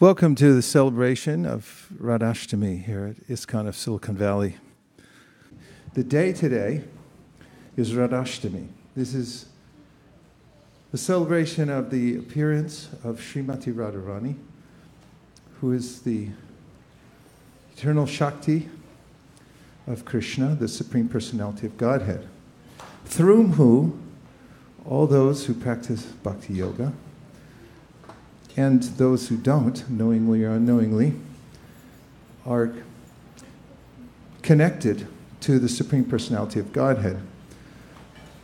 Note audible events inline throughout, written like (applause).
Welcome to the celebration of Radhashtami here at ISKCON of Silicon Valley. The day today is Radhashtami. This is the celebration of the appearance of Srimati Radharani, who is the eternal Shakti of Krishna, the Supreme Personality of Godhead, through whom all those who practice bhakti yoga and those who don't, knowingly or unknowingly, are connected to the Supreme Personality of Godhead.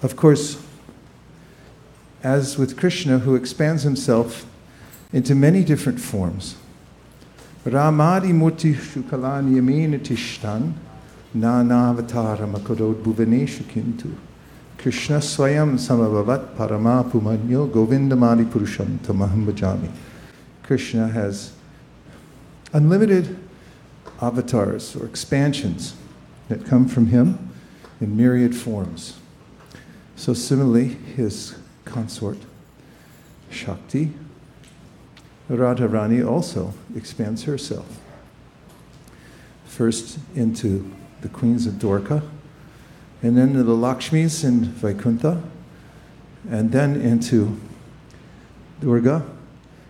Of course, as with Krishna, who expands himself into many different forms. Ramadi Murti Shukalan Yamina Tishtan Nanavatarama Makarod Bhuvaneshu Kintu. Krishna Swayam Samabhavat Paramapumanyo Govindamadi Purusham Tamaham. Krishna has unlimited avatars or expansions that come from him in myriad forms. So, similarly, his consort, Shakti, Radharani, also expands herself. First into the queens of Dwarka, and then to the Lakshmis in Vaikuntha, and then into Durga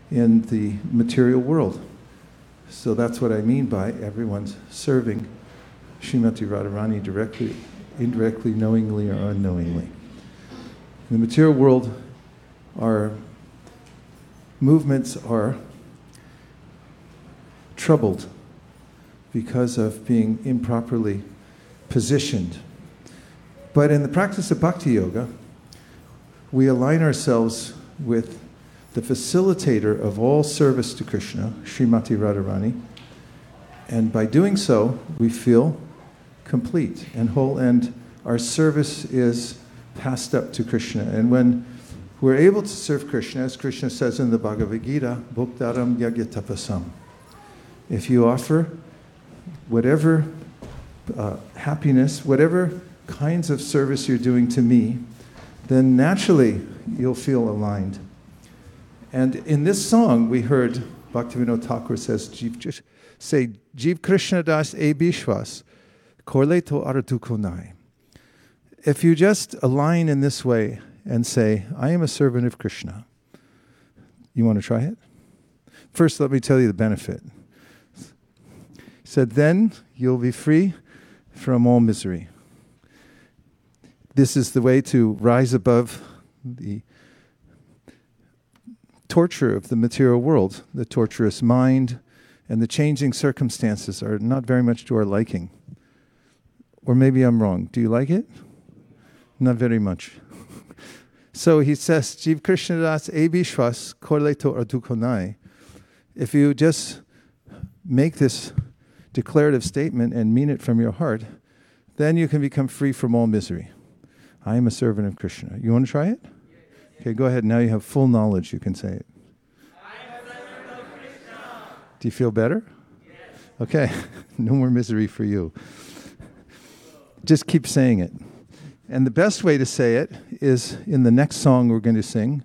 in the material world. So that's what I mean by everyone's serving Srimati Radharani directly, indirectly, knowingly, or unknowingly. In the material world, our movements are troubled because of being improperly positioned but in the practice of bhakti yoga, we align ourselves with the facilitator of all service to Krishna, Srimati Radharani. And by doing so, we feel complete and whole, and our service is passed up to Krishna. And when we're able to serve Krishna, as Krishna says in the Bhagavad Gita, Bhuktaram Yagyatapasam. If you offer whatever uh, happiness, whatever kinds of service you're doing to me, then naturally you'll feel aligned. And in this song, we heard Bhaktivinoda Thakur says, Jiv, say, Jeev Krishna Das E Bishwas, Korleto Aratukonai. If you just align in this way and say, I am a servant of Krishna, you want to try it? First, let me tell you the benefit. He said, then you'll be free from all misery. This is the way to rise above the torture of the material world. The torturous mind and the changing circumstances are not very much to our liking. Or maybe I'm wrong. Do you like it? Not very much. (laughs) so he says, Jiv Krishna Das Ebishwas Korleto Ardukonai. If you just make this declarative statement and mean it from your heart, then you can become free from all misery. I am a servant of Krishna. You want to try it? Okay, go ahead. Now you have full knowledge. You can say it. I am a servant of Krishna. Do you feel better? Okay, (laughs) no more misery for you. Just keep saying it. And the best way to say it is in the next song we're going to sing,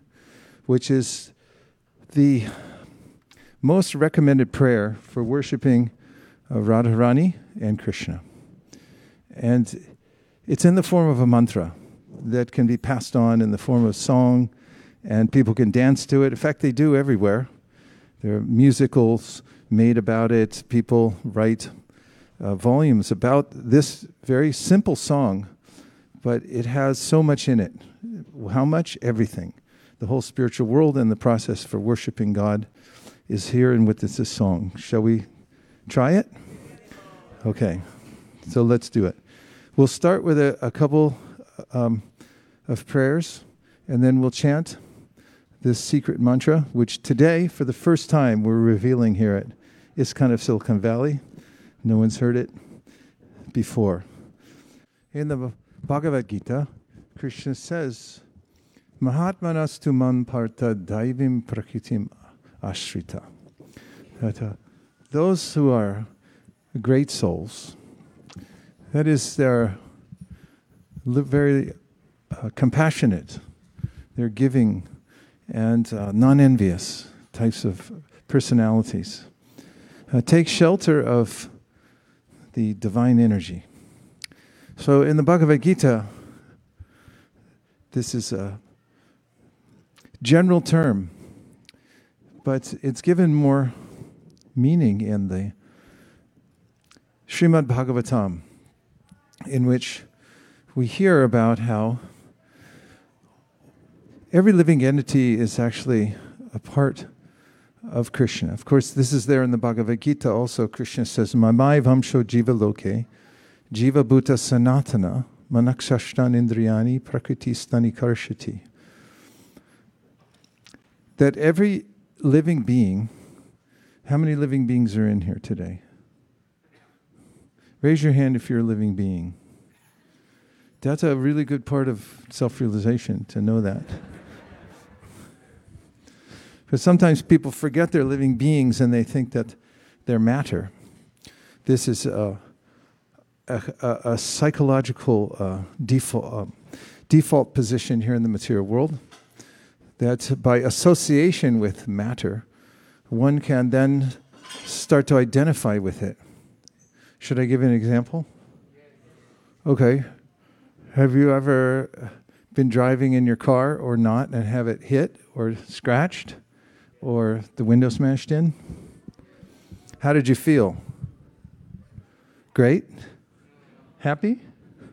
which is the most recommended prayer for worshiping uh, Radharani and Krishna. And it's in the form of a mantra that can be passed on in the form of song, and people can dance to it. In fact, they do everywhere. There are musicals made about it. People write uh, volumes about this very simple song, but it has so much in it. How much? Everything. The whole spiritual world and the process for worshiping God is here and with this song. Shall we try it? Okay, so let's do it. We'll start with a, a couple um, of prayers, and then we'll chant this secret mantra, which today, for the first time, we're revealing here at ISKCON of Silicon Valley. No one's heard it before. In the Bhagavad Gita, Krishna says, Mahatmanas man parta daivim prakritim ashrita. That uh, those who are great souls, that is, they're very uh, compassionate, they're giving, and uh, non envious types of personalities. Uh, take shelter of the divine energy. So in the Bhagavad Gita, this is a general term, but it's given more meaning in the Srimad Bhagavatam, in which we hear about how every living entity is actually a part of Krishna. Of course, this is there in the Bhagavad Gita also. Krishna says, Mamai vamsho jiva loke, jiva bhuta sanatana, manakshashtan indriyani, prakriti stani karshati. That every living being, how many living beings are in here today? Raise your hand if you're a living being. That's a really good part of self realization to know that. Because sometimes people forget they're living beings and they think that they're matter. This is a, a, a, psychological uh, default, uh, default position here in the material world that by association with matter, one can then start to identify with it. Should I give an example? Okay. Have you ever been driving in your car or not and have it hit or scratched? Or the window smashed in? How did you feel? Great? Happy?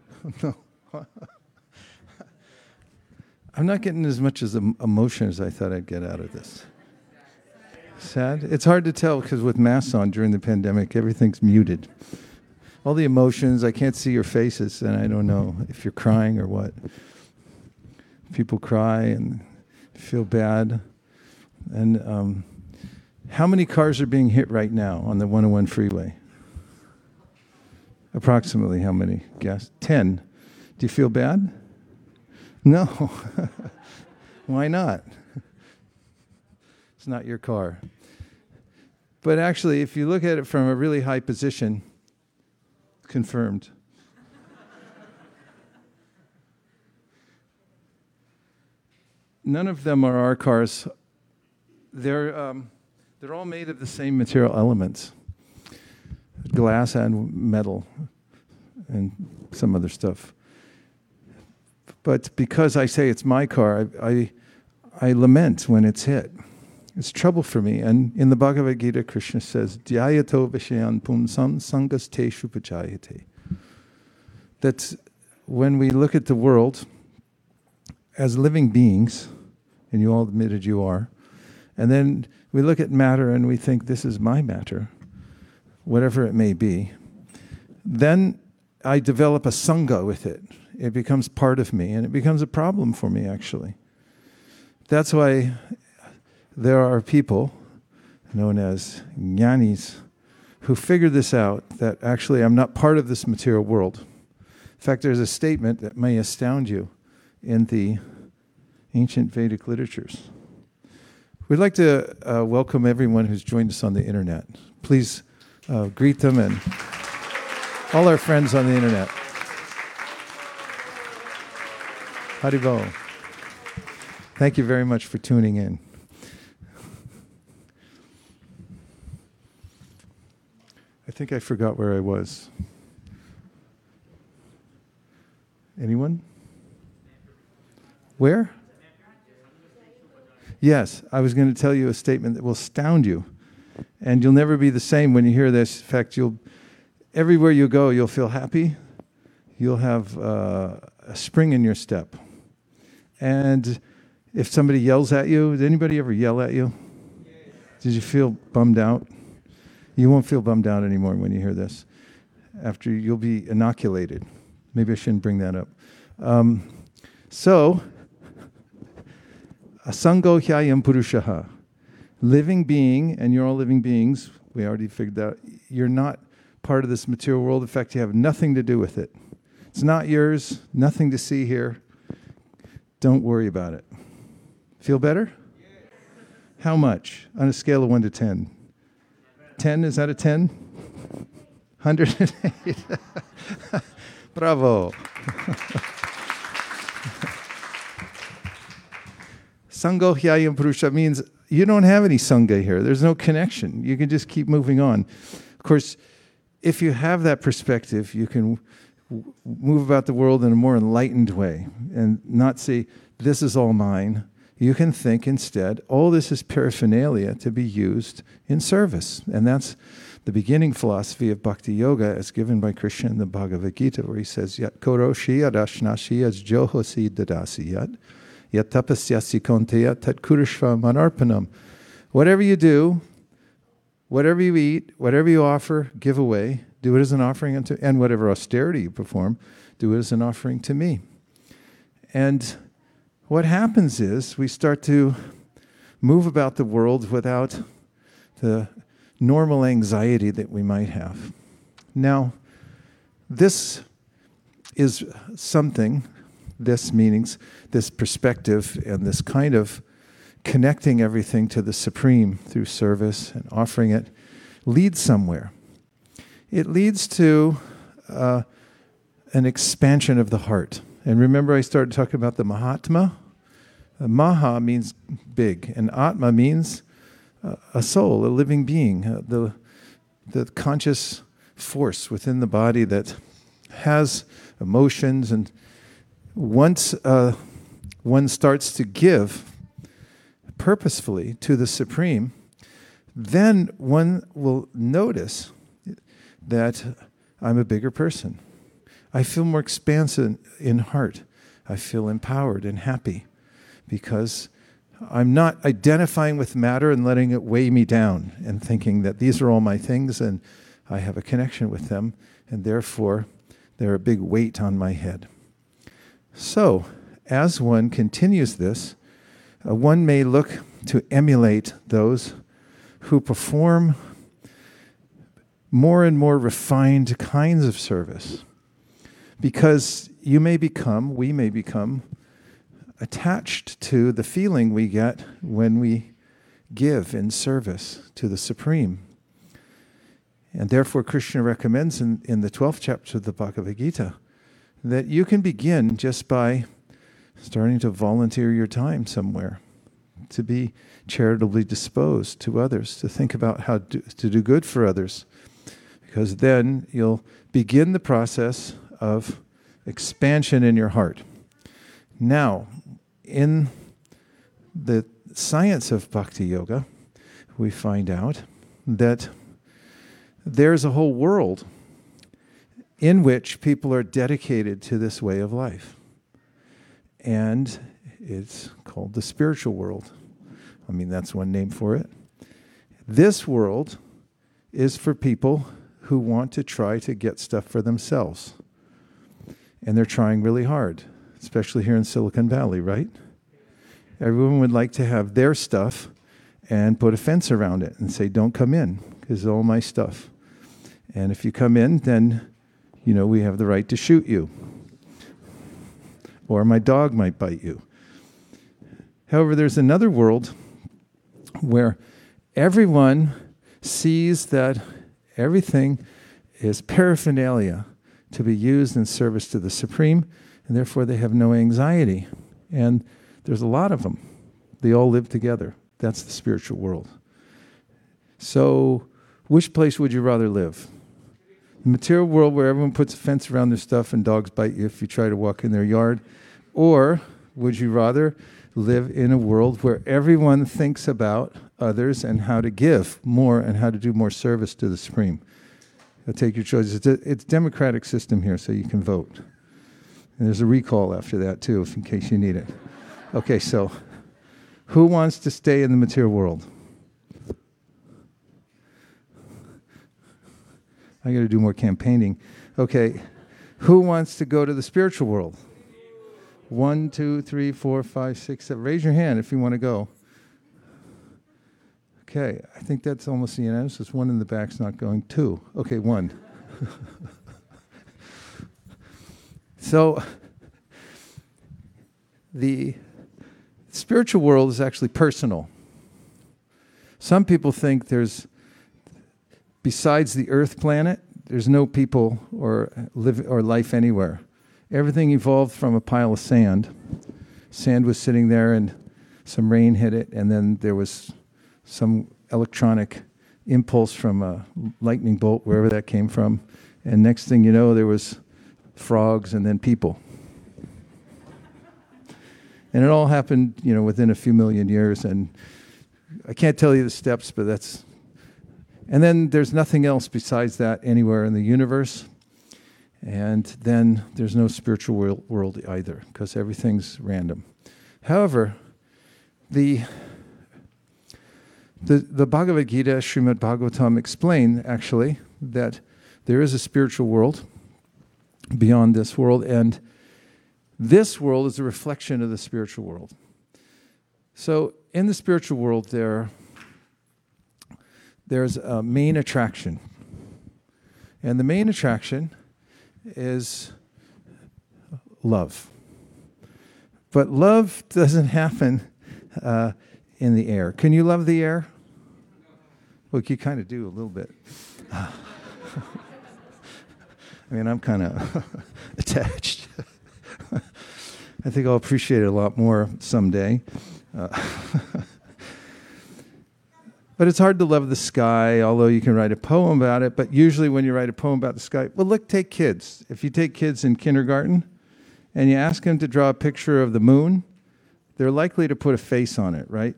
(laughs) no. (laughs) I'm not getting as much as emotion as I thought I'd get out of this. Sad? It's hard to tell because with masks on during the pandemic, everything's muted. All the emotions, I can't see your faces, and I don't know if you're crying or what. People cry and feel bad. And um, how many cars are being hit right now on the 101 freeway? Approximately how many? Guess. 10. Do you feel bad? No. (laughs) Why not? It's not your car. But actually, if you look at it from a really high position, confirmed. None of them are our cars they're, um, they're all made of the same material elements glass and metal and some other stuff. But because I say it's my car, I, I, I lament when it's hit. It's trouble for me. And in the Bhagavad Gita, Krishna says, Dhyayato vishayan pumsam sangas te. That when we look at the world as living beings, and you all admitted you are, and then we look at matter and we think, this is my matter, whatever it may be. Then I develop a sangha with it. It becomes part of me, and it becomes a problem for me, actually. That's why there are people known as jnanis who figure this out that actually I'm not part of this material world. In fact, there's a statement that may astound you in the ancient Vedic literatures. We'd like to uh, welcome everyone who's joined us on the internet. Please uh, greet them and all our friends on the internet. Haribol. Thank you very much for tuning in. I think I forgot where I was. Anyone? Where? Yes, I was going to tell you a statement that will astound you. And you'll never be the same when you hear this. In fact, you'll everywhere you go, you'll feel happy. You'll have uh, a spring in your step. And if somebody yells at you, did anybody ever yell at you? Did you feel bummed out? You won't feel bummed out anymore when you hear this. After you'll be inoculated. Maybe I shouldn't bring that up. Um, so, Asango hyayam purushaha. Living being, and you're all living beings, we already figured that you're not part of this material world. In fact, you have nothing to do with it. It's not yours, nothing to see here. Don't worry about it. Feel better? How much? On a scale of 1 to 10. 10, is that a 10? 108. (laughs) Bravo. (laughs) Sango Hyayam Purusha means you don't have any Sangha here. There's no connection. You can just keep moving on. Of course, if you have that perspective, you can w- move about the world in a more enlightened way and not say, this is all mine. You can think instead, all this is paraphernalia to be used in service. And that's the beginning philosophy of bhakti yoga as given by Krishna in the Bhagavad Gita, where he says, Yat koroshi adashnashi as johosi dadasi yat, konteya tat kurishva manarpanam. Whatever you do, whatever you eat, whatever you offer, give away, do it as an offering unto, and whatever austerity you perform, do it as an offering to me. And what happens is we start to move about the world without the normal anxiety that we might have. Now, this is something, this meanings, this perspective, and this kind of connecting everything to the Supreme through service and offering it leads somewhere. It leads to uh, an expansion of the heart. And remember, I started talking about the Mahatma? Uh, Maha means big, and Atma means a soul, a living being, uh, the, the conscious force within the body that has emotions. And once uh, one starts to give purposefully to the Supreme, then one will notice that I'm a bigger person. I feel more expansive in heart. I feel empowered and happy because I'm not identifying with matter and letting it weigh me down and thinking that these are all my things and I have a connection with them, and therefore they're a big weight on my head. So, as one continues this, uh, one may look to emulate those who perform more and more refined kinds of service. Because you may become, we may become, attached to the feeling we get when we give in service to the Supreme. And therefore, Krishna recommends in, in the 12th chapter of the Bhagavad Gita that you can begin just by starting to volunteer your time somewhere, to be charitably disposed to others, to think about how to, do good for others, because then you'll begin the process of expansion in your heart. Now, in the science of bhakti yoga, we find out that there's a whole world in which people are dedicated to this way of life. And it's called the spiritual world. I mean, that's one name for it. This world is for people who want to try to get stuff for themselves. And they're trying really hard especially here in Silicon Valley, right? Everyone would like to have their stuff and put a fence around it and say, don't come in because it's all my stuff. And if you come in, then, you know, we have the right to shoot you. Or my dog might bite you. However, there's another world where everyone sees that everything is paraphernalia to be used in service to the Supreme and therefore they have no anxiety. And there's a lot of them. They all live together. That's the spiritual world. So, which place would you rather live? Material world where everyone puts a fence around their stuff and dogs bite you if you try to walk in their yard? Or would you rather live in a world where everyone thinks about others and how to give more and how to do more service to the Supreme? You'll take your choice. It's a, it's democratic system here, so you can vote. And there's a recall after that, too, if in case you need it. Okay, so who wants to stay in the material world? I got to do more campaigning. Okay, who wants to go to the spiritual world? One, two, three, four, five, six, seven. Raise your hand if you want to go. Okay, I think that's almost the unanimous. There's one in the back's not going. Two. Okay, one. (laughs) So, the spiritual world is actually personal. Some people think there's, besides the earth planet, there's no people or, live, or life anywhere. Everything evolved from a pile of sand. Sand was sitting there, and some rain hit it, and then there was some electronic impulse from a lightning bolt, wherever that came from. And next thing you know, there was frogs and then people. and it all happened, you know, within a few million years. And I can't tell you the steps, but that's. And then there's nothing else besides that anywhere in the universe. And then there's no spiritual world either, because everything's random. However, the the, the Bhagavad Gita, Srimad Bhagavatam, explain actually that there is a spiritual world beyond this world, and this world is a reflection of the spiritual world. So, in the spiritual world, there, there's a main attraction. And the main attraction is love. But love doesn't happen uh, in the air. Can you love the air? Well, you kind of do a little bit. (laughs) I mean, I'm kind of (laughs) attached. (laughs) I think I'll appreciate it a lot more someday. Uh, but it's hard to love the sky, although you can write a poem about it. But usually, when you write a poem about the sky, well, look, take kids. If you take kids in kindergarten and you ask them to draw a picture of the moon, they're likely to put a face on it, right?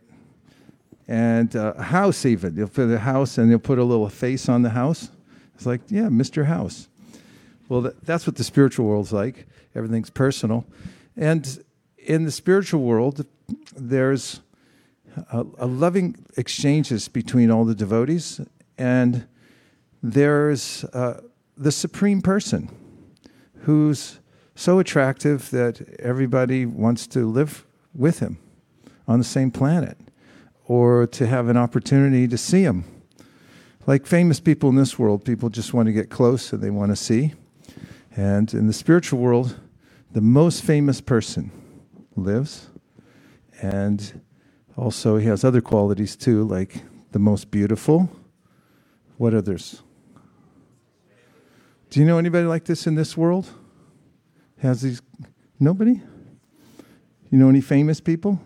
and uh, a house even. They'll put a house and they'll put a little face on the house. It's like, yeah, Mr. House. Well, that, that's what the spiritual world's like. Everything's personal. And in the spiritual world, there's a, a loving exchanges between all the devotees, and there's uh, the supreme person who's so attractive that everybody wants to live with him on the same planet or to have an opportunity to see him. Like famous people in this world, people just want to get close and they want to see. And in the spiritual world, the most famous person lives. And also, he has other qualities too, like the most beautiful. What others? Do you know anybody like this in this world? Has these? Nobody? You know any famous people?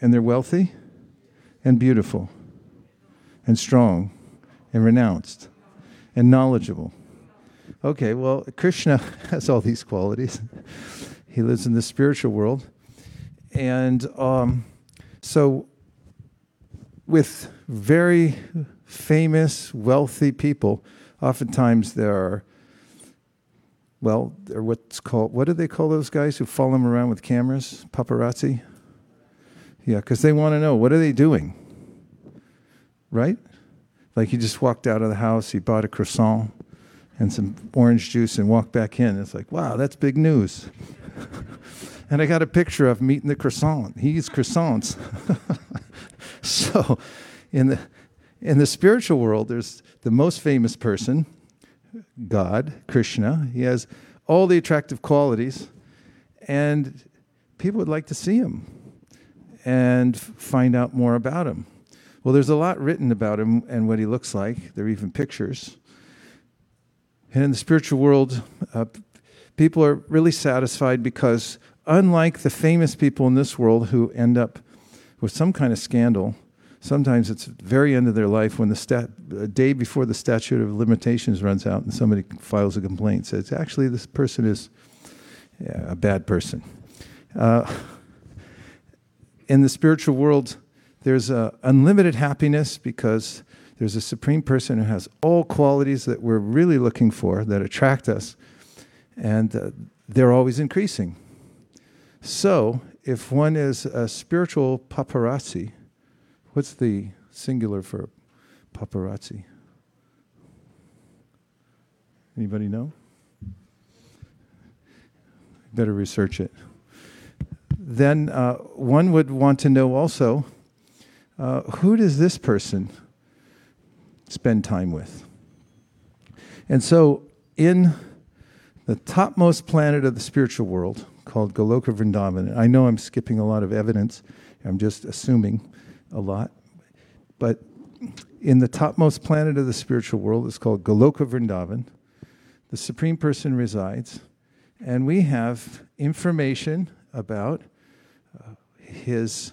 and they're wealthy and beautiful and strong and renounced and knowledgeable. Okay, well, Krishna (laughs) has all these qualities. he lives in the spiritual world. And um, so, with very famous, wealthy people, oftentimes there are, well, they're what's called, what do they call those guys who follow them around with cameras? Paparazzi? Yeah, because they want to know what are they doing, right? Like he just walked out of the house, he bought a croissant and some orange juice and walked back in. It's like, wow, that's big news. And I got a picture of him eating the croissant. He eats croissants. (laughs) so, in the in the spiritual world, there's the most famous person, God, Krishna. He has all the attractive qualities, and people would like to see him and find out more about him. Well, there's a lot written about him and what he looks like. There are even pictures. And in the spiritual world, uh, people are really satisfied because, unlike the famous people in this world who end up with some kind of scandal, sometimes it's very end of their life when the stat, day before the statute of limitations runs out and somebody files a complaint says, actually, this person is yeah, a bad person. Uh, in the spiritual world, there's unlimited happiness because there's a supreme person who has all qualities that we're really looking for that attract us, and uh, they're always increasing. So, if one is a spiritual paparazzi, what's the singular for paparazzi? Anybody know? Better research it then uh, one would want to know also uh, who does this person spend time with? And so, in the topmost planet of the spiritual world, called Goloka Vrindavan, I know I'm skipping a lot of evidence, I'm just assuming a lot, but in the topmost planet of the spiritual world, it's called Goloka Vrindavan. The Supreme Person resides, and we have information about his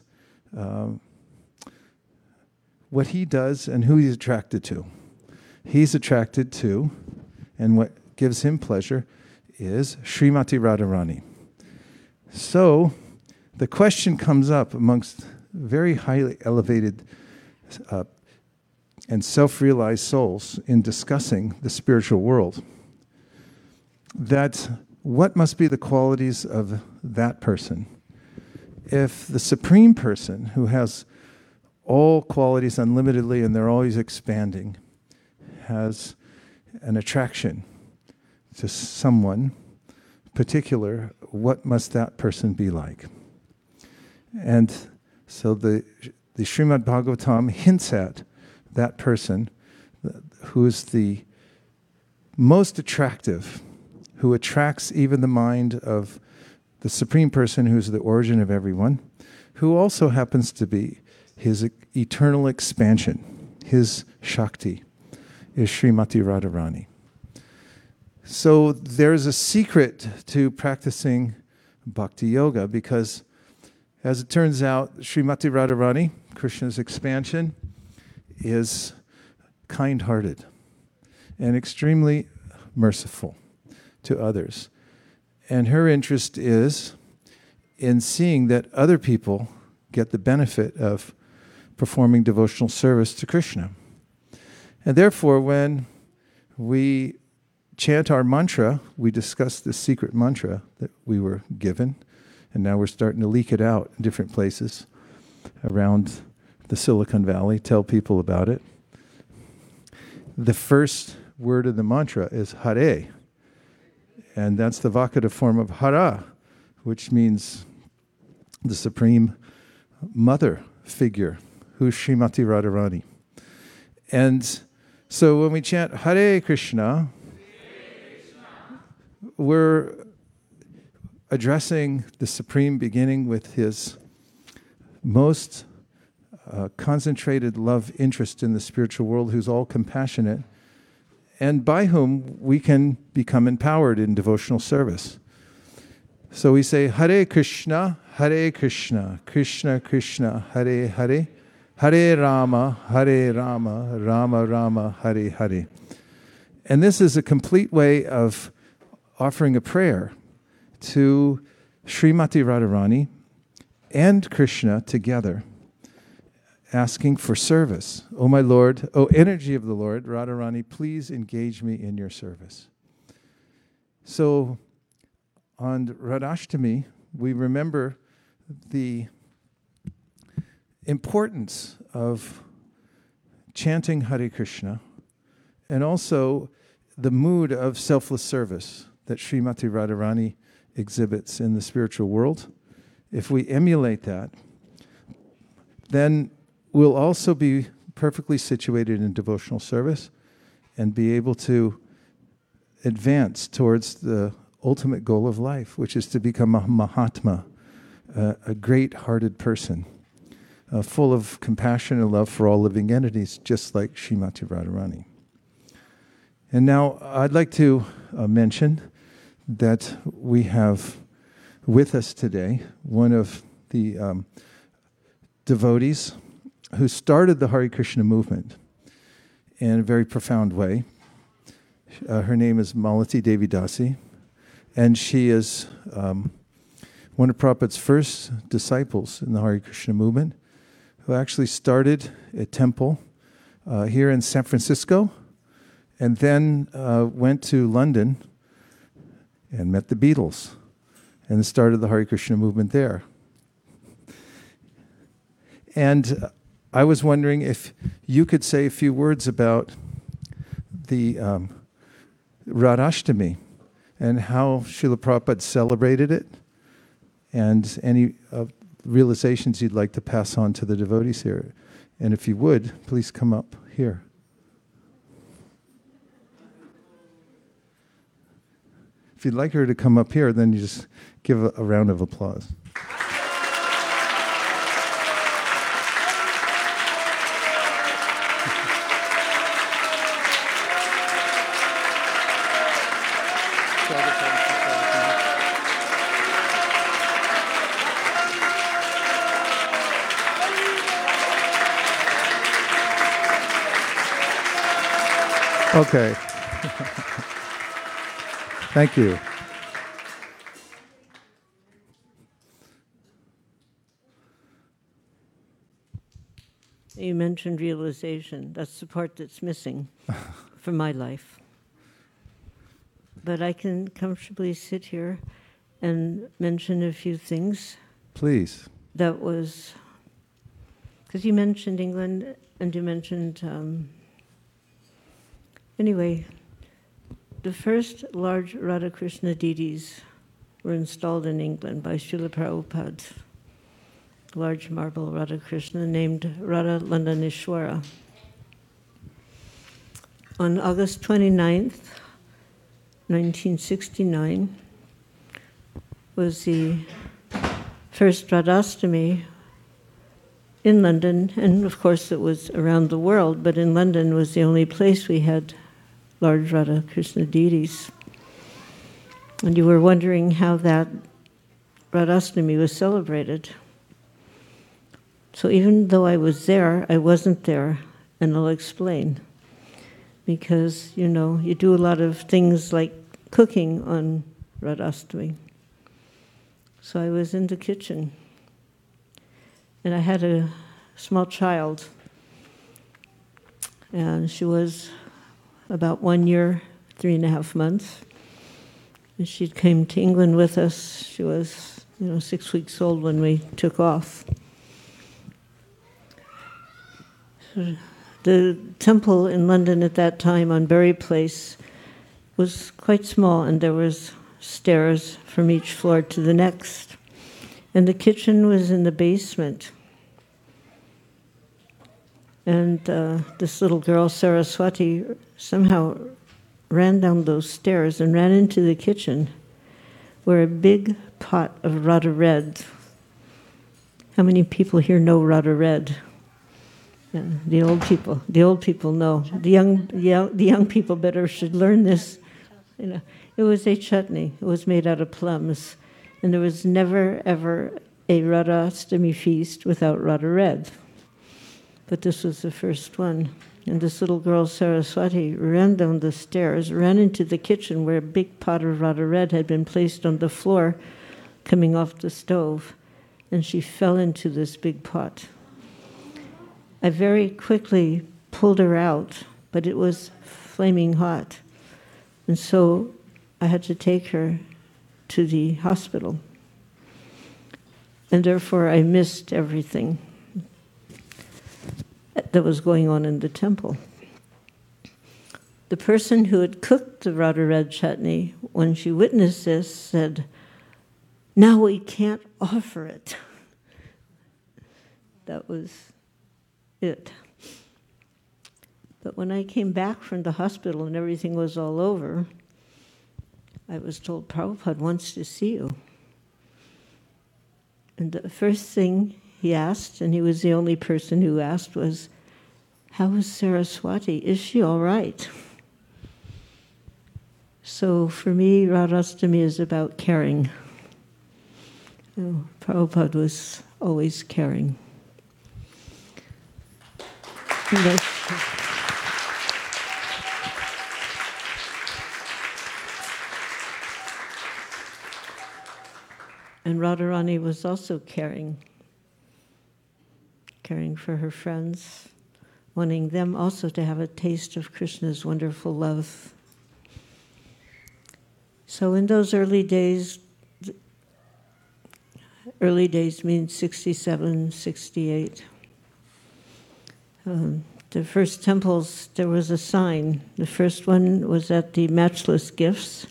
um, what he does and who he's attracted to. He's attracted to, and what gives him pleasure is Srimati Radharani. So the question comes up amongst very highly elevated uh, and self realized souls in discussing the spiritual world that what must be the qualities of that person? If the supreme person who has all qualities unlimitedly and they're always expanding has an attraction to someone particular, what must that person be like? And so the, the Srimad Bhagavatam hints at that person who is the most attractive, who attracts even the mind of the Supreme Person who's the origin of everyone, who also happens to be his eternal expansion, his Shakti, is Srimati Radharani. So there's a secret to practicing bhakti yoga because, as it turns out, Srimati Radharani, Krishna's expansion, is kind hearted and extremely merciful to others. And her interest is in seeing that other people get the benefit of performing devotional service to Krishna. And therefore, when we chant our mantra, we discussed the secret mantra that we were given, and now we're starting to leak it out in different places around the Silicon Valley, tell people about it. The first word of the mantra is Hare, and that's the vocative form of Hara, which means the supreme mother figure, who's Srimati Radharani. And so when we chant Hare Krishna, we're addressing the supreme beginning with his most uh, concentrated love interest in the spiritual world, who's all compassionate, and by whom we can become empowered in devotional service. So we say Hare Krishna, Hare Krishna, Krishna Krishna, Hare Hare, Hare Rama, Hare Rama, Rama Rama, Hare Hare. And this is a complete way of offering a prayer to Srimati Radharani and Krishna together asking for service. Oh, my Lord, oh, energy of the Lord, Radharani, please engage me in your service. So on Radhashtami, we remember the importance of chanting Hare Krishna and also the mood of selfless service that Srimati Radharani exhibits in the spiritual world. If we emulate that, then we'll also be perfectly situated in devotional service and be able to advance towards the ultimate goal of life, which is to become a Mahatma, a great hearted person, uh, full of compassion and love for all living entities, just like Srimati Radharani. And now I'd like to uh, mention that we have with us today one of the um, devotees who started the Hare Krishna movement in a very profound way. Uh, her name is Malati Devi Dasi, and she is um, one of Prabhupada's first disciples in the Hare Krishna movement, who actually started a temple uh, here in San Francisco, and then uh, went to London and met the Beatles, and started the Hare Krishna movement there. And I was wondering if you could say a few words about the um, Radhashtami and how Srila Prabhupada celebrated it, and any uh, realizations you'd like to pass on to the devotees here. And if you would, please come up here. If you'd like her to come up here, then you just give a, a round of applause. Okay. (laughs) Thank you. You mentioned realization. That's the part that's missing (laughs) from my life. But I can comfortably sit here and mention a few things. Please. That was because you mentioned England and you mentioned, um, anyway, the first large Radha Krishna deities were installed in England by Srila Prabhupada large marble Radha Krishna named Radha Landaneshwara. On August 29th, 1969, was the first Radhastami in London, and of course it was around the world, but in London was the only place we had large Radha Krishna deities. And you were wondering how that Radhastami was celebrated. So even though I was there, I wasn't there, and I'll explain. Because, you know, you do a lot of things like cooking on Radhastami. So I was in the kitchen, and I had a small child, and she was about one year, three and a half months. And she came to England with us. She was, you know, six weeks old when we took off. The temple in London at that time on Bury Place was quite small, and there was stairs from each floor to the next. And the kitchen was in the basement. And uh, this little girl, Saraswati, somehow ran down those stairs and ran into the kitchen where a big pot of Radha Red. How many people here know Radha Red? Yeah, the old people, the old people know. The young, the young people better should learn this. You know, it was a chutney. It was made out of plums, and there was never ever a Radhastami feast without Radha Red. But this was the first one. And this little girl, Saraswati, ran down the stairs, ran into the kitchen where a big pot of Radha Red had been placed on the floor coming off the stove. And she fell into this big pot. I very quickly pulled her out, but it was flaming hot. And so I had to take her to the hospital. And therefore, I missed everything that was going on in the temple. The person who had cooked the Radha red chutney, when she witnessed this, said, Now we can't offer it. That was it. But when I came back from the hospital and everything was all over, I was told Prabhupada wants to see you. And the first thing he asked, and he was the only person who asked, was, How is Saraswati? Is she all right? So for me, Radhastami is about caring. You know, Prabhupada was always caring. And Radharani was also caring, caring for her friends, wanting them also to have a taste of Krishna's wonderful love. So in those early days, early days means 67, 68 um, the first temples, there was a sign. The first one was at the Matchless Gifts,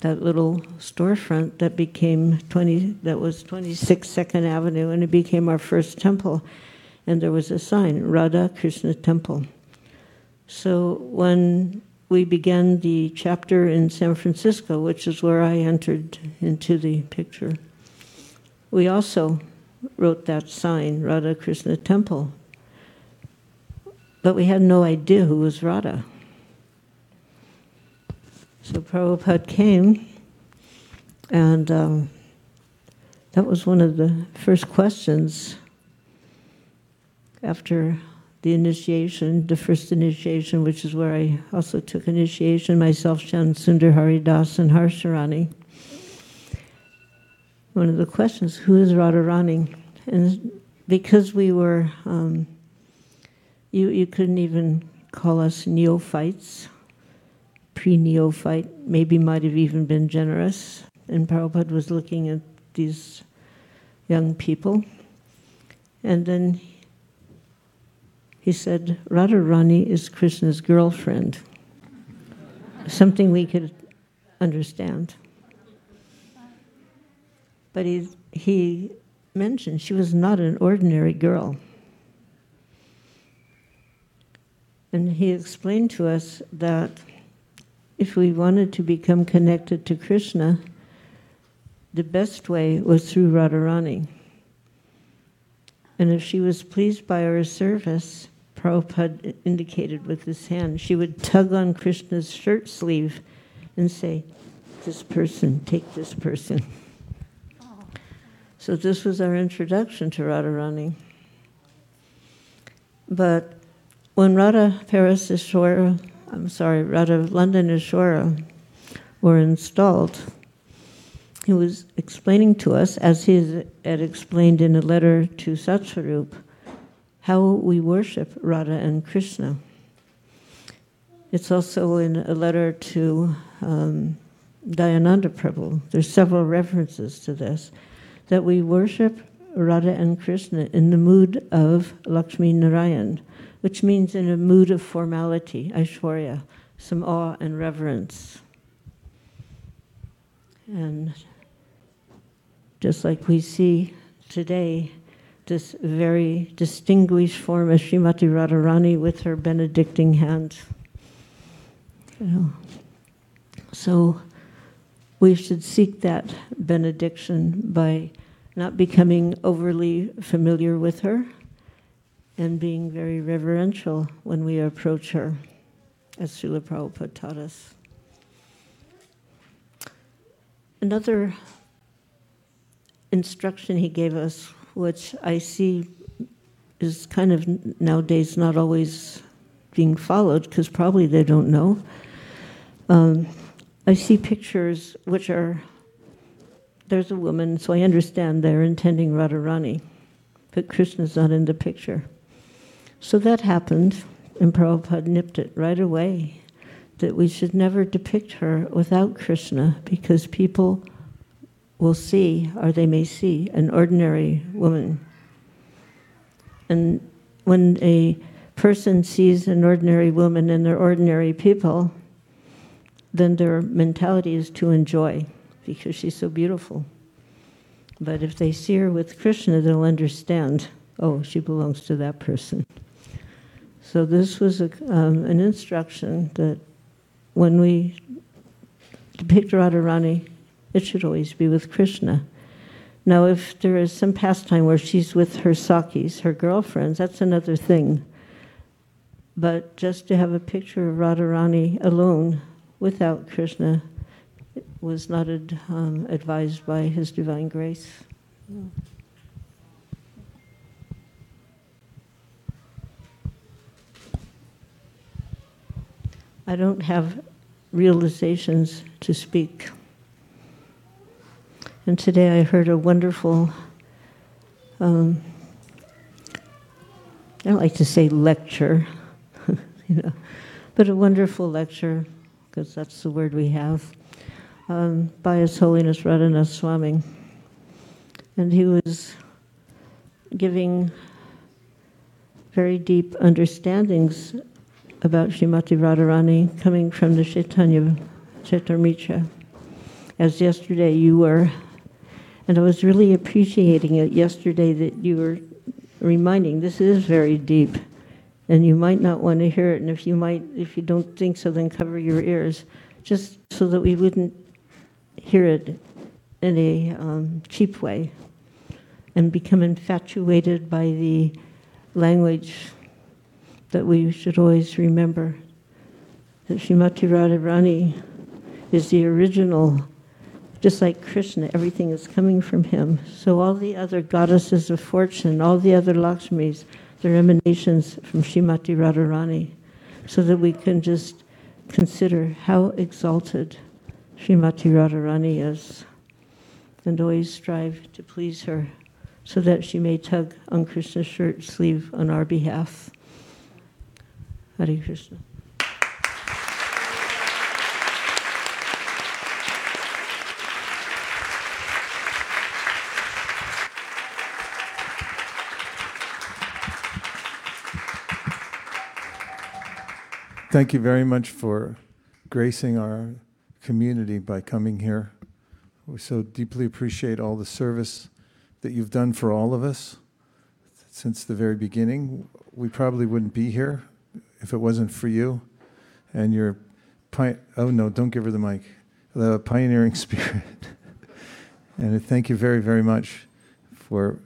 that little storefront that became 20, that was 26 Second Avenue, and it became our first temple. And there was a sign, Radha Krishna Temple. So when we began the chapter in San Francisco, which is where I entered into the picture, we also wrote that sign, Radha Krishna Temple, but we had no idea who was Radha. So Prabhupada came, and um, that was one of the first questions after the initiation, the first initiation, which is where I also took initiation myself, Shan Sundar Hari Das and Harsharani. One of the questions, who is Radharani? And because we were, um, you, you couldn't even call us neophytes, pre neophyte, maybe might have even been generous. And Prabhupada was looking at these young people. And then he said, Radharani is Krishna's girlfriend. Something we could understand. But he, he mentioned she was not an ordinary girl. And he explained to us that if we wanted to become connected to Krishna, the best way was through Radharani. And if she was pleased by our service, Prabhupada indicated with his hand, she would tug on Krishna's shirt sleeve and say, This person, take this person. So this was our introduction to Radharani. But when Radha Paris Ishwara, I'm sorry, Radha London Ishwara were installed, he was explaining to us, as he had explained in a letter to Satsvarup, how we worship Radha and Krishna. It's also in a letter to um, Dayananda Prabhu. There's several references to this that we worship Radha and Krishna in the mood of Lakshmi Narayan, which means in a mood of formality, Aishwarya, some awe and reverence. And just like we see today, this very distinguished form of Srimati Radharani with her benedicting hands. So we should seek that benediction by not becoming overly familiar with her and being very reverential when we approach her, as Srila Prabhupada taught us. Another instruction he gave us which I see is kind of nowadays not always being followed because probably they don't know. Um, I see pictures which are there's a woman, so I understand they're intending Radharani, but Krishna's not in the picture. So that happened, and Prabhupada nipped it right away that we should never depict her without Krishna because people will see, or they may see, an ordinary woman. And when a person sees an ordinary woman and they're ordinary people, then their mentality is to enjoy because she's so beautiful. But if they see her with Krishna, they'll understand oh, she belongs to that person. So, this was a, um, an instruction that when we depict Radharani, it should always be with Krishna. Now, if there is some pastime where she's with her sakis, her girlfriends, that's another thing. But just to have a picture of Radharani alone without Krishna was not ad, um, advised by His Divine Grace. I don't have realizations to speak. And today I heard a wonderful, um, I like to say lecture, (laughs) you know, but a wonderful lecture, because that's the word we have, um, by His Holiness Radhanath Swami. And he was giving very deep understandings about Srimati Radharani coming from the Chaitanya Charitamrita. As yesterday you were and I was really appreciating it yesterday that you were reminding this is very deep. And you might not want to hear it and if you might if you don't think so then cover your ears just so that we wouldn't hear it in a um, cheap way and become infatuated by the language that we should always remember. That Srimati Radharani is the original just like Krishna, everything is coming from him. So all the other goddesses of fortune, all the other Lakshmis, They're emanations from Shrimati Radharani, so that we can just consider how exalted Shrimati Radharani is and always strive to please her so that she may tug on Krishna's shirt sleeve on our behalf. Hare Krishna. Thank you very much for gracing our community by coming here. We so deeply appreciate all the service that you've done for all of us since the very beginning. We probably wouldn't be here if it wasn't for you and your pi- oh no, don't give her the mic. The pioneering (laughs) spirit. and thank you very very much for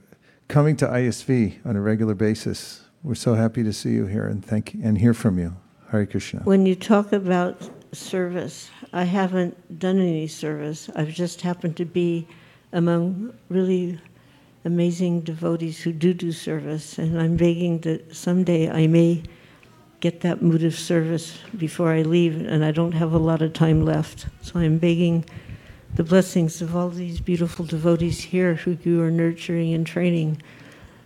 coming to ISV on a regular basis. We're so happy to see you here and thank and hear from you. Krishna. When you talk about service, I haven't done any service. I've just happened to be among really amazing devotees who do do service, and I'm begging that someday I may get that mood of service before I leave, and I don't have a lot of time left. So I'm begging the blessings of all these beautiful devotees here who you are nurturing and training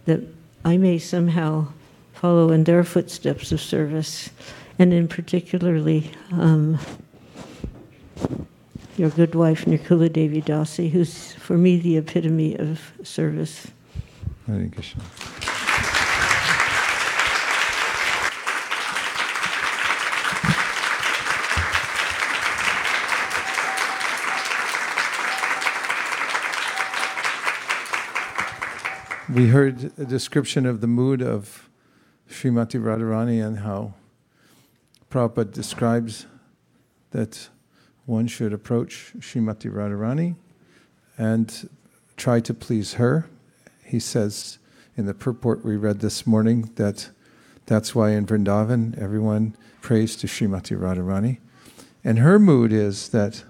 that I may somehow follow in their footsteps of service and in particularly um, your good wife Nikula Devi Dasi, who's for me the epitome of service. Hare Krishna. We heard a description of the mood of Srimati Radharani and how Prabhupada describes that one should approach Srimati Radharani and try to please her. He says in the purport we read this morning that that's why in Vrindavan everyone prays to Srimati Radharani. And her mood is that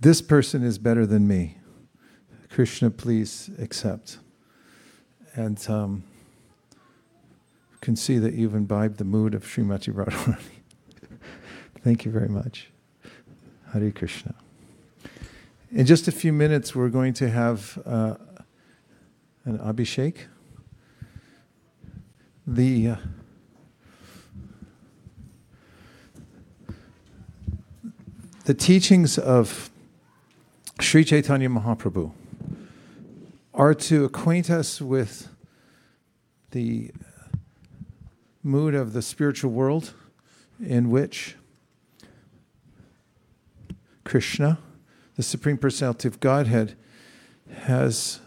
this person is better than me. Krishna, please accept. And um, you can see that you've imbibed the mood of Srimati Radharani. Thank you very much. Hare Krishna. In just a few minutes, we're going to have uh, an Abhishek. The uh, the teachings of Sri Chaitanya Mahaprabhu are to acquaint us with the mood of the spiritual world in which Krishna, the Supreme Personality of Godhead, has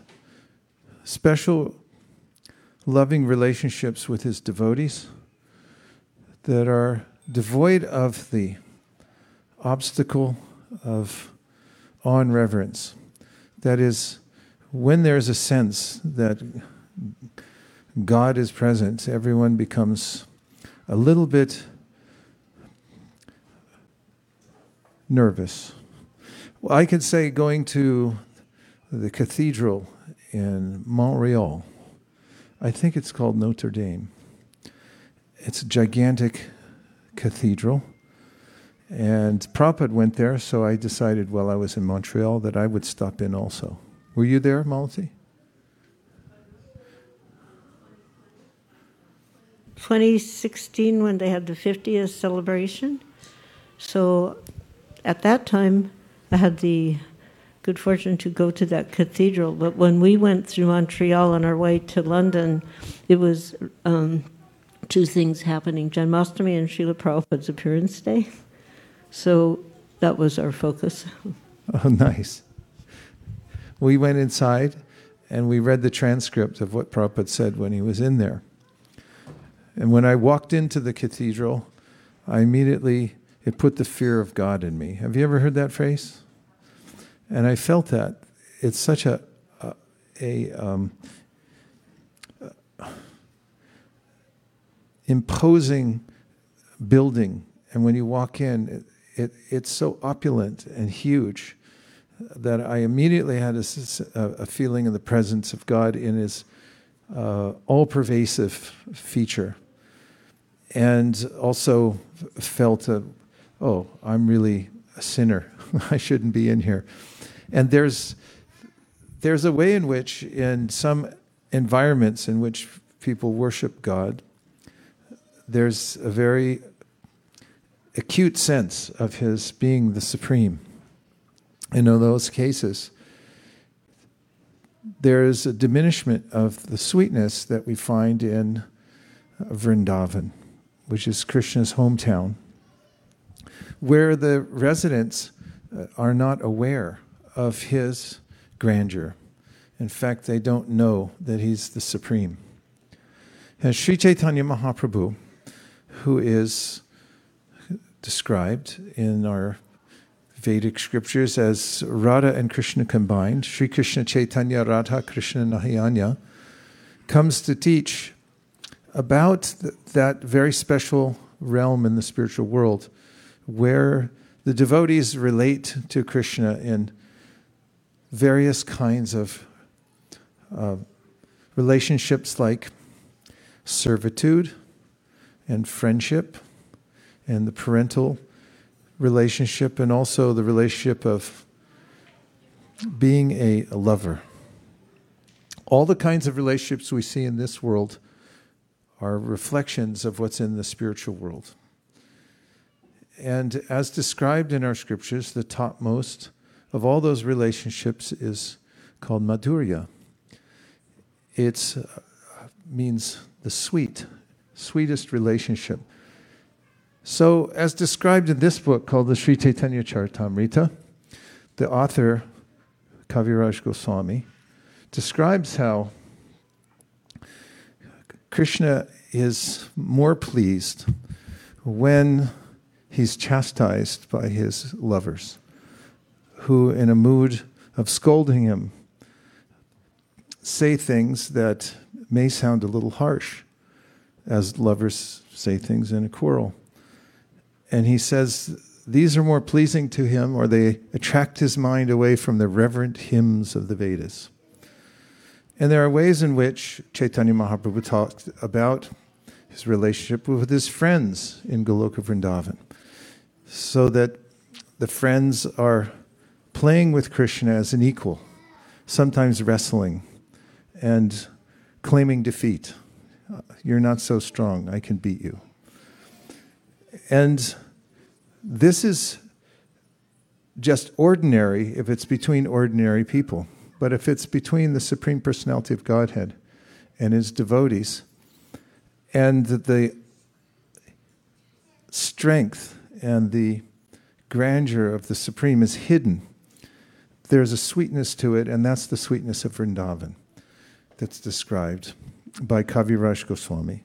special loving relationships with his devotees that are devoid of the obstacle of and reverence. That is, when there's a sense that God is present, everyone becomes a little bit nervous. Well, I could say going to the cathedral in Montreal, I think it's called Notre Dame. It's a gigantic cathedral. And Prabhupada went there, so I decided while I was in Montreal that I would stop in also. Were you there, Malati? 2016, when they had the 50th celebration. So at that time, I had the good fortune to go to that cathedral. But when we went through Montreal on our way to London, it was um, two things happening Janmashtami and Srila Prabhupada's appearance day. So that was our focus. (laughs) Oh, nice. We went inside and we read the transcript of what Prabhupada said when he was in there. And when I walked into the cathedral, I immediately it put the fear of God in me. Have you ever heard that phrase? And I felt that. It's such a, a, a um, imposing building. And when you walk in, it, it, it's so opulent and huge that I immediately had a, a, feeling of the presence of God in His uh, all pervasive feature. And also felt, a, oh, I'm really a sinner. (laughs) I shouldn't be in here. And there's, there's a way in which, in some environments in which people worship God, there's a very acute sense of His being the supreme. And in those cases, there is a diminishment of the sweetness that we find in Vrindavan, which is Krishna's hometown, where the residents uh, are not aware of his grandeur. In fact, they don't know that he's the supreme. And Sri Chaitanya Mahaprabhu, who is described in our Vedic scriptures as Radha and Krishna combined, Sri Krishna Chaitanya Radha Krishna Nayana, comes to teach about th- that very special realm in the spiritual world where the devotees relate to Krishna in various kinds of uh, relationships like servitude and friendship and the parental relationship and also the relationship of being a, a lover. All the kinds of relationships we see in this world are reflections of what's in the spiritual world. And as described in our scriptures, the topmost of all those relationships is called Madhurya. It uh, means the sweet, sweetest relationship. So, as described in this book called the Sri Chaitanya Charitamrita, the author, Kaviraj Goswami, describes how Krishna is more pleased when he's chastised by his lovers, who, in a mood of scolding him, say things that may sound a little harsh, as lovers say things in a quarrel. And he says these are more pleasing to him, or they attract his mind away from the reverent hymns of the Vedas. And there are ways in which Chaitanya Mahaprabhu talked about his relationship with his friends in Goloka Vrindavan, so that the friends are playing with Krishna as an equal, sometimes wrestling and claiming defeat. Uh, you're not so strong, I can beat you. And this is just ordinary if it's between ordinary people. But if it's between the Supreme Personality of Godhead and his devotees, and the strength and the grandeur of the Supreme is hidden, there's a sweetness to it, and that's the sweetness of Vrindavan that's described by Kaviraj Goswami.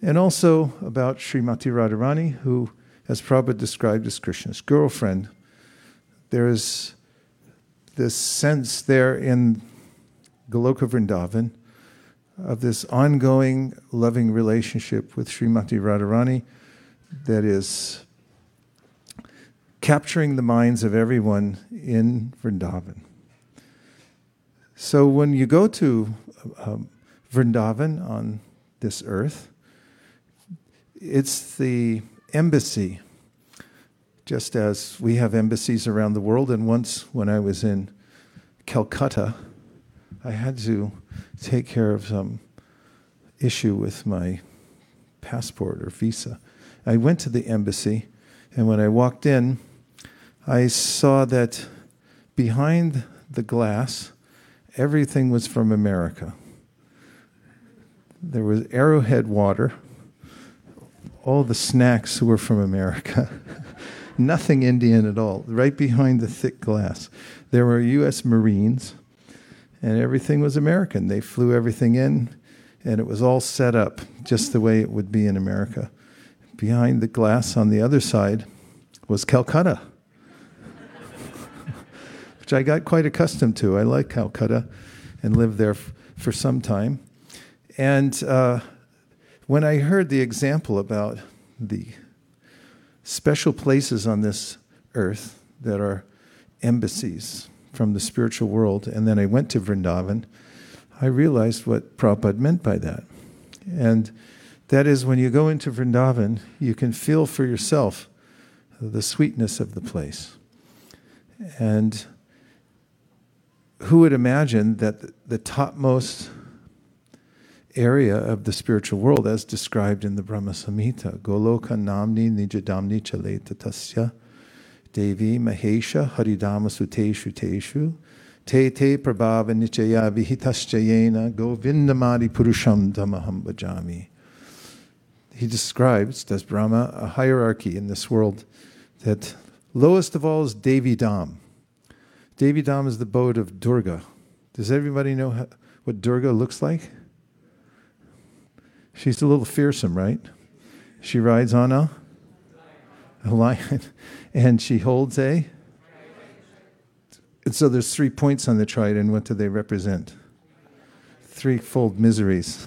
And also about Srimati Radharani, who as Prabhupada described as Krishna's girlfriend, there is this sense there in Goloka Vrindavan of this ongoing loving relationship with Srimati Radharani that is capturing the minds of everyone in Vrindavan. So when you go to um, Vrindavan on this earth, it's the embassy, just as we have embassies around the world. And once, when I was in Calcutta, I had to take care of some issue with my passport or visa. I went to the embassy, and when I walked in, I saw that behind the glass, everything was from America. There was Arrowhead water all the snacks were from America. (laughs) Nothing Indian at all, right behind the thick glass. There were U.S. Marines, and everything was American. They flew everything in, and it was all set up just the way it would be in America. Behind the glass on the other side was Calcutta, which I got quite accustomed to. I like Calcutta and lived there f- for some time. And uh, when I heard the example about the special places on this earth that are embassies from the spiritual world, and then I went to Vrindavan, I realized what Prabhupada meant by that. And that is when you go into Vrindavan, you can feel for yourself the sweetness of the place. And who would imagine that the topmost area of the spiritual world, as described in the Brahma Samhita, Goloka Namni Nijadamni Chaleta Tasya Devi Mahesha Haridama Suteshu Teshu Te Te Prabhava Nichaya Vihitaschayena Govindamadi Purusham Damaham Bhajami. He describes, does Brahma, a hierarchy in this world that lowest of all is Devi Dham. Devi Dham is the abode of Durga. Does everybody know how, what Durga looks like? She's a little fearsome, right? She rides on a, a lion (laughs) and she holds a. And so there's three points on the trident. What do they represent? Threefold miseries.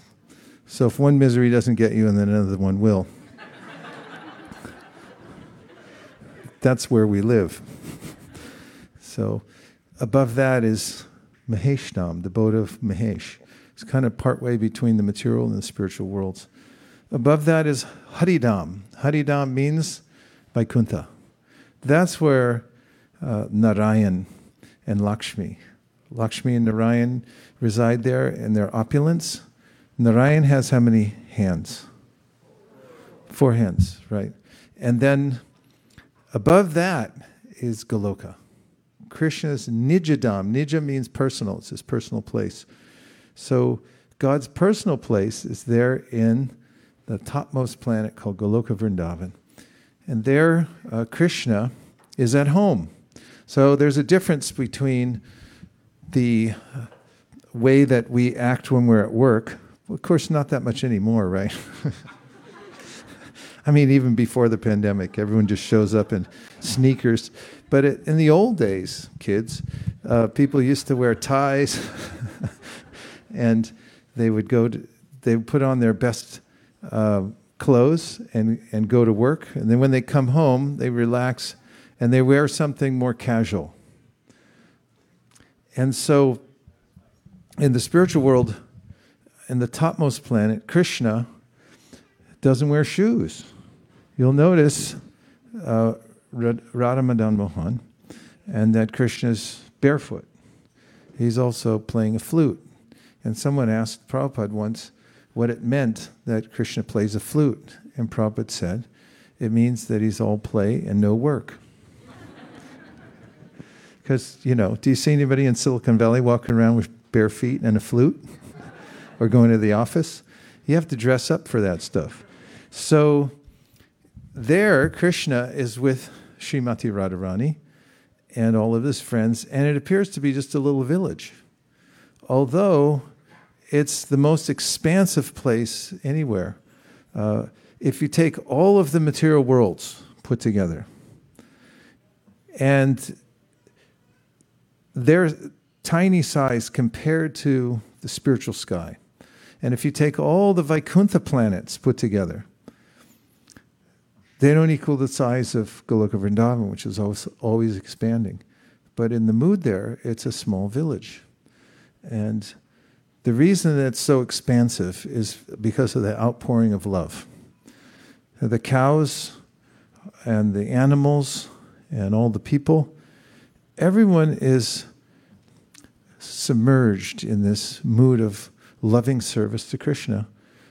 So if one misery doesn't get you, and then another one will. (laughs) That's where we live. (laughs) So above that is Maheshnam, the abode of Mahesh. It's kind of partway between the material and the spiritual worlds. Above that is Haridam. Haridam means Vaikuntha. That's where uh, Narayan and Lakshmi, Lakshmi and Narayan reside there in their opulence. Narayan has how many hands? Four hands, right? And then above that is Goloka. Krishna's Nijadam. Nija means personal, it's his personal place. So God's personal place is there in the topmost planet called Goloka Vrindavan. And there, uh, Krishna is at home. So there's a difference between the way that we act when we're at work. Of course, not that much anymore, right? (laughs) I mean, even before the pandemic, everyone just shows up in sneakers. But it, in the old days, kids, uh, people used to wear ties, (laughs) and they would go to, they would put on their best uh, clothes and, and go to work. And then when they come home, they relax and they wear something more casual. And so, in the spiritual world, in the topmost planet, Krishna doesn't wear shoes. You'll notice uh, Radha Madan Mohan, and that Krishna is barefoot. He's also playing a flute. And someone asked Prabhupada once what it meant that Krishna plays a flute. And Prabhupada said, it means that he's all play and no work. (laughs) Because, you know, do you see anybody in Silicon Valley walking around with bare feet and a flute (laughs) or going to the office? You have to dress up for that stuff. So there, Krishna is with Srimati Radharani and all of his friends, and it appears to be just a little village. Although it's the most expansive place anywhere. Uh, if you take all of the material worlds put together, and they're tiny size compared to the spiritual sky. And if you take all the Vaikuntha planets put together, they don't equal the size of Goloka Vrindavan, which is always, always expanding. But in the mood there, it's a small village. And the reason that it's so expansive is because of the outpouring of love. The cows and the animals and all the people, everyone is submerged in this mood of loving service to Krishna.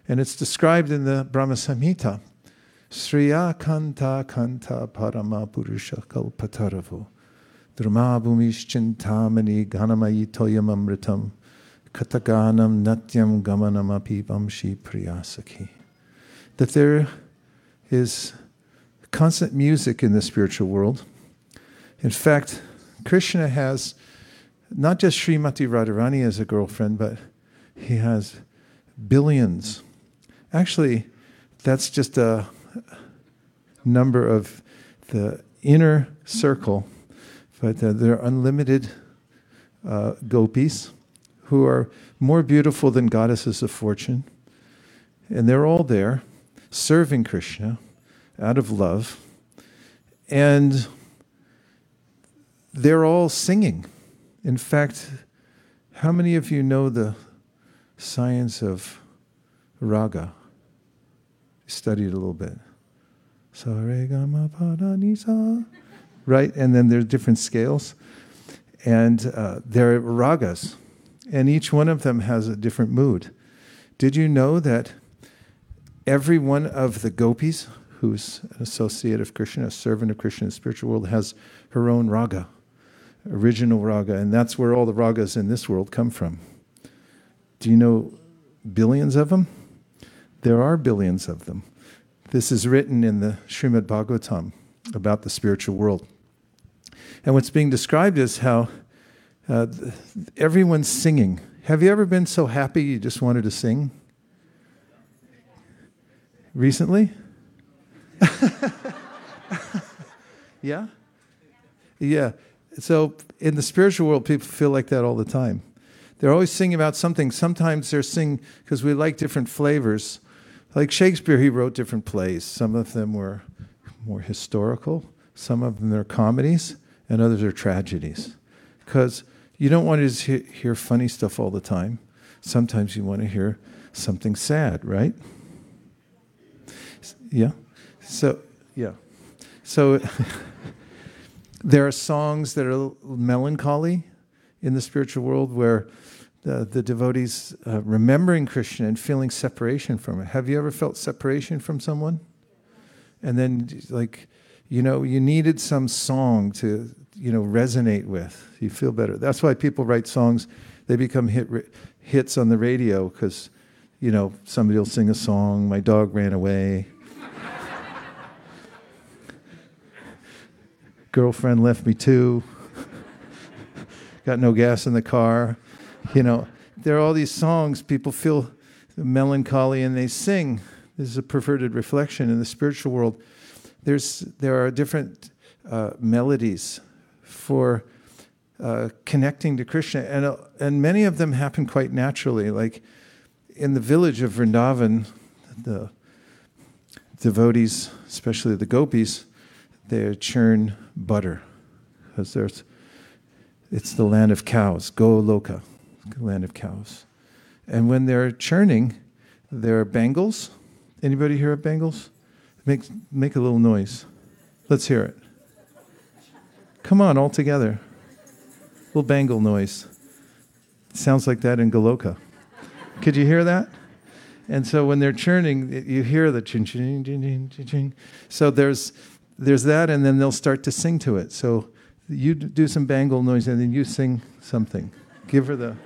And it's described in the Brahma Samhita. Sriya Kanta Kanta Parama Purusha Kalpataravo Drama Bhumischintamani Ganamayi Toyam Amritam Kataganam Natyam Gamanam Apivamshi Priyasaki. That there is constant music in the spiritual world. In fact, Krishna has not just Srimati Radharani as a girlfriend, but he has billions. Actually, that's just a number of the inner circle, but uh, there are unlimited uh, gopis who are more beautiful than goddesses of fortune. And they're all there serving Krishna out of love. And they're all singing. In fact, how many of you know the science of raga. Studied a little bit. Right? And then there's different scales. And uh, there are ragas. And each one of them has a different mood. Did you know that every one of the gopis, who's an associate of Krishna, a servant of Krishna in the spiritual world, has her own raga, original raga, and that's where all the ragas in this world come from. Do you know billions of them? There are billions of them. This is written in the Srimad Bhagavatam about the spiritual world. And what's being described is how uh, everyone's singing. Have you ever been so happy you just wanted to sing? Recently? (laughs) yeah? Yeah. So in the spiritual world, people feel like that all the time. They're always singing about something. Sometimes they're singing because we like different flavors. Like Shakespeare, he wrote different plays. Some of them were more historical, some of them are comedies, and others are tragedies. Because you don't want to just hear funny stuff all the time. Sometimes you want to hear something sad, right? Yeah. So, yeah. So (laughs) there are songs that are melancholy in the spiritual world where the, the devotees uh, remembering Krishna and feeling separation from it. Have you ever felt separation from someone? And then, like, you know, you needed some song to, you know, resonate with. You feel better. That's why people write songs. They become hit, hits on the radio because, you know, somebody will sing a song. My dog ran away. (laughs) Girlfriend left me too. (laughs) Got no gas in the car. You know, there are all these songs, people feel melancholy and they sing. This is a perverted reflection in the spiritual world. There's, there are different uh, melodies for uh, connecting to Krishna, and, uh, and many of them happen quite naturally. Like in the village of Vrindavan, the devotees, especially the gopis, they churn butter because there's it's the land of cows, Goloka land of cows. And when they're churning, there are bangles. Anybody hear of bangles? Make, make a little noise. Let's hear it. Come on, all together. Little bangle noise. sounds like that in Goloka. Could you hear that? And so when they're churning, you hear the ching ching ching ching ching. So there's there's that, and then they'll start to sing to it. So you do some bangle noise, and then you sing something. Give her the.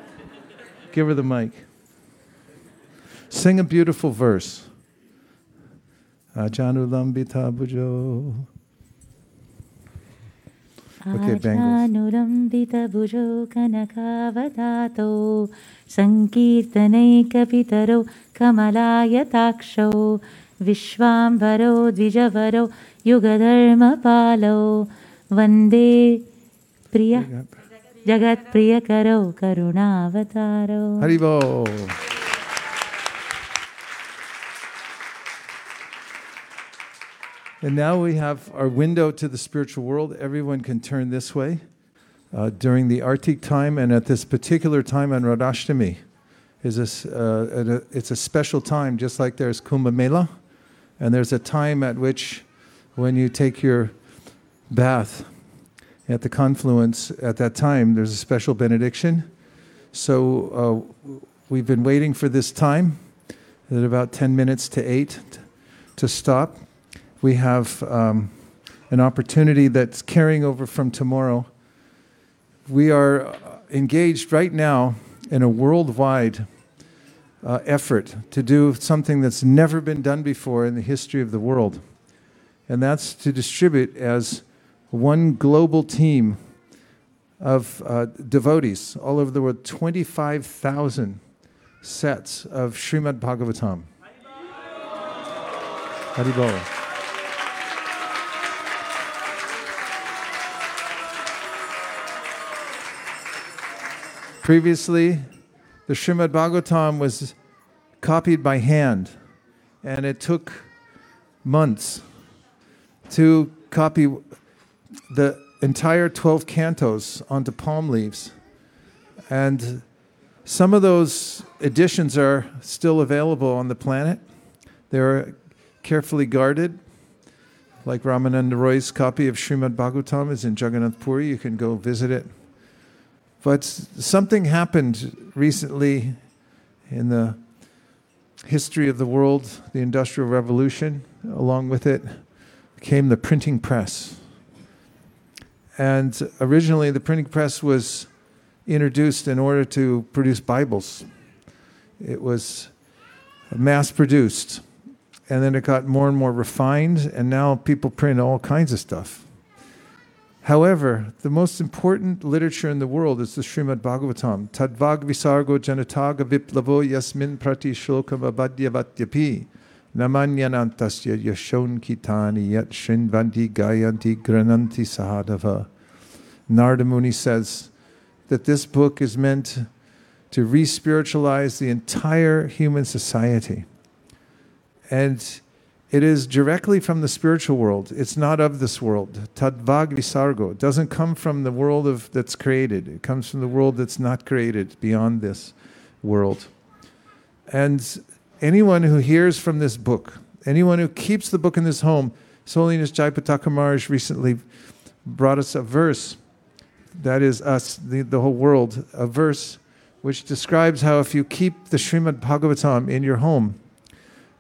Give her the mic. Sing a beautiful verse. Ajanu lambita bujo. Okay, आजानुलम्बितभुजौ कनकावदातौ सङ्कीर्तनैकपितरौ कमलायताक्षौ विश्वाम्भरौ द्विजवरौ युगधर्मपालौ वन्दे प्रिय Haribol. And now we have our window to the spiritual world. Everyone can turn this way uh, during the Artik time, and at this particular time on Radhashtami, is this, uh, a, it's a special time, just like there's Kumbh Mela, and there's a time at which, when you take your bath, at the confluence at that time, there's a special benediction. So uh, we've been waiting for this time at about 10 minutes to 8 to stop. We have um, an opportunity that's carrying over from tomorrow. We are engaged right now in a worldwide uh, effort to do something that's never been done before in the history of the world, and that's to distribute as one global team of uh, devotees all over the world, 25,000 sets of Srimad Bhagavatam. Haribol. Previously, the Srimad Bhagavatam was copied by hand, and it took months to copy the entire 12 cantos onto palm leaves. And some of those editions are still available on the planet. They're carefully guarded, like Ramananda Roy's copy of Srimad Bhagavatam is in Jagannath Puri. You can go visit it. But something happened recently in the history of the world, the Industrial Revolution. Along with it came the printing press. And originally, the printing press was introduced in order to produce Bibles. It was mass produced. And then it got more and more refined, and now people print all kinds of stuff. However, the most important literature in the world is the Srimad Bhagavatam. Tadvag visargo janataga viplavo yasmin prati shlokam abadyavatyapi. Namanyanantasya yashon kitani yat shrinvanti gayanti grananti sahadava. Narada Muni says that this book is meant to re spiritualize the entire human society. And it is directly from the spiritual world. It's not of this world. Tadvag visargo. It doesn't come from the world of, that's created. It comes from the world that's not created, beyond this world. And anyone who hears from this book, anyone who keeps the book in this home, His Holiness recently brought us a verse, that is us, the, the whole world, a verse which describes how if you keep the Srimad Bhagavatam in your home,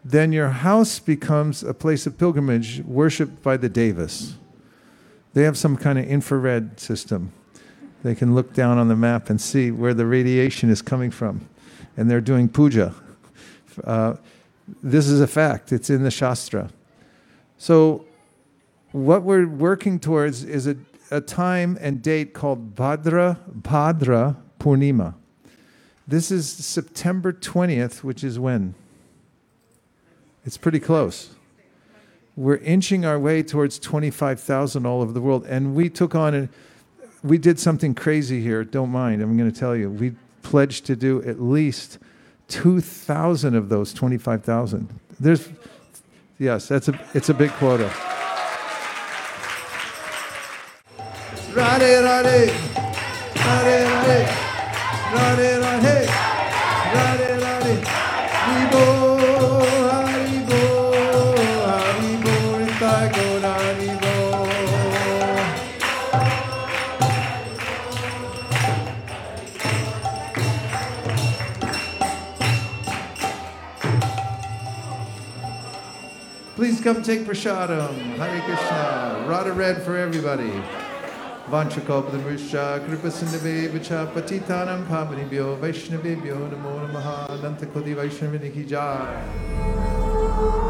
then your house becomes a place of pilgrimage worshipped by the Devas. They have some kind of infrared system. They can look down on the map and see where the radiation is coming from. And they're doing puja. Uh, this is a fact, it's in the Shastra. So, what we're working towards is a, a time and date called Bhadra, Bhadra Purnima. This is September 20th, which is when? It's pretty close. We're inching our way towards 25,000 all over the world. And we took on, and we did something crazy here. Don't mind, I'm going to tell you. We pledged to do at least 2,000 of those 25,000. There's, yes, that's a, it's a big quota. Please come take prasadam. Hare Krishna. Radha red for everybody. Vanchakopadamrisha Kripasindave Vicha Patitanam Pavanibhyo Vaishnavibhyo Namo Namaha Nanta Kodi Vaishnavini Ki Jai.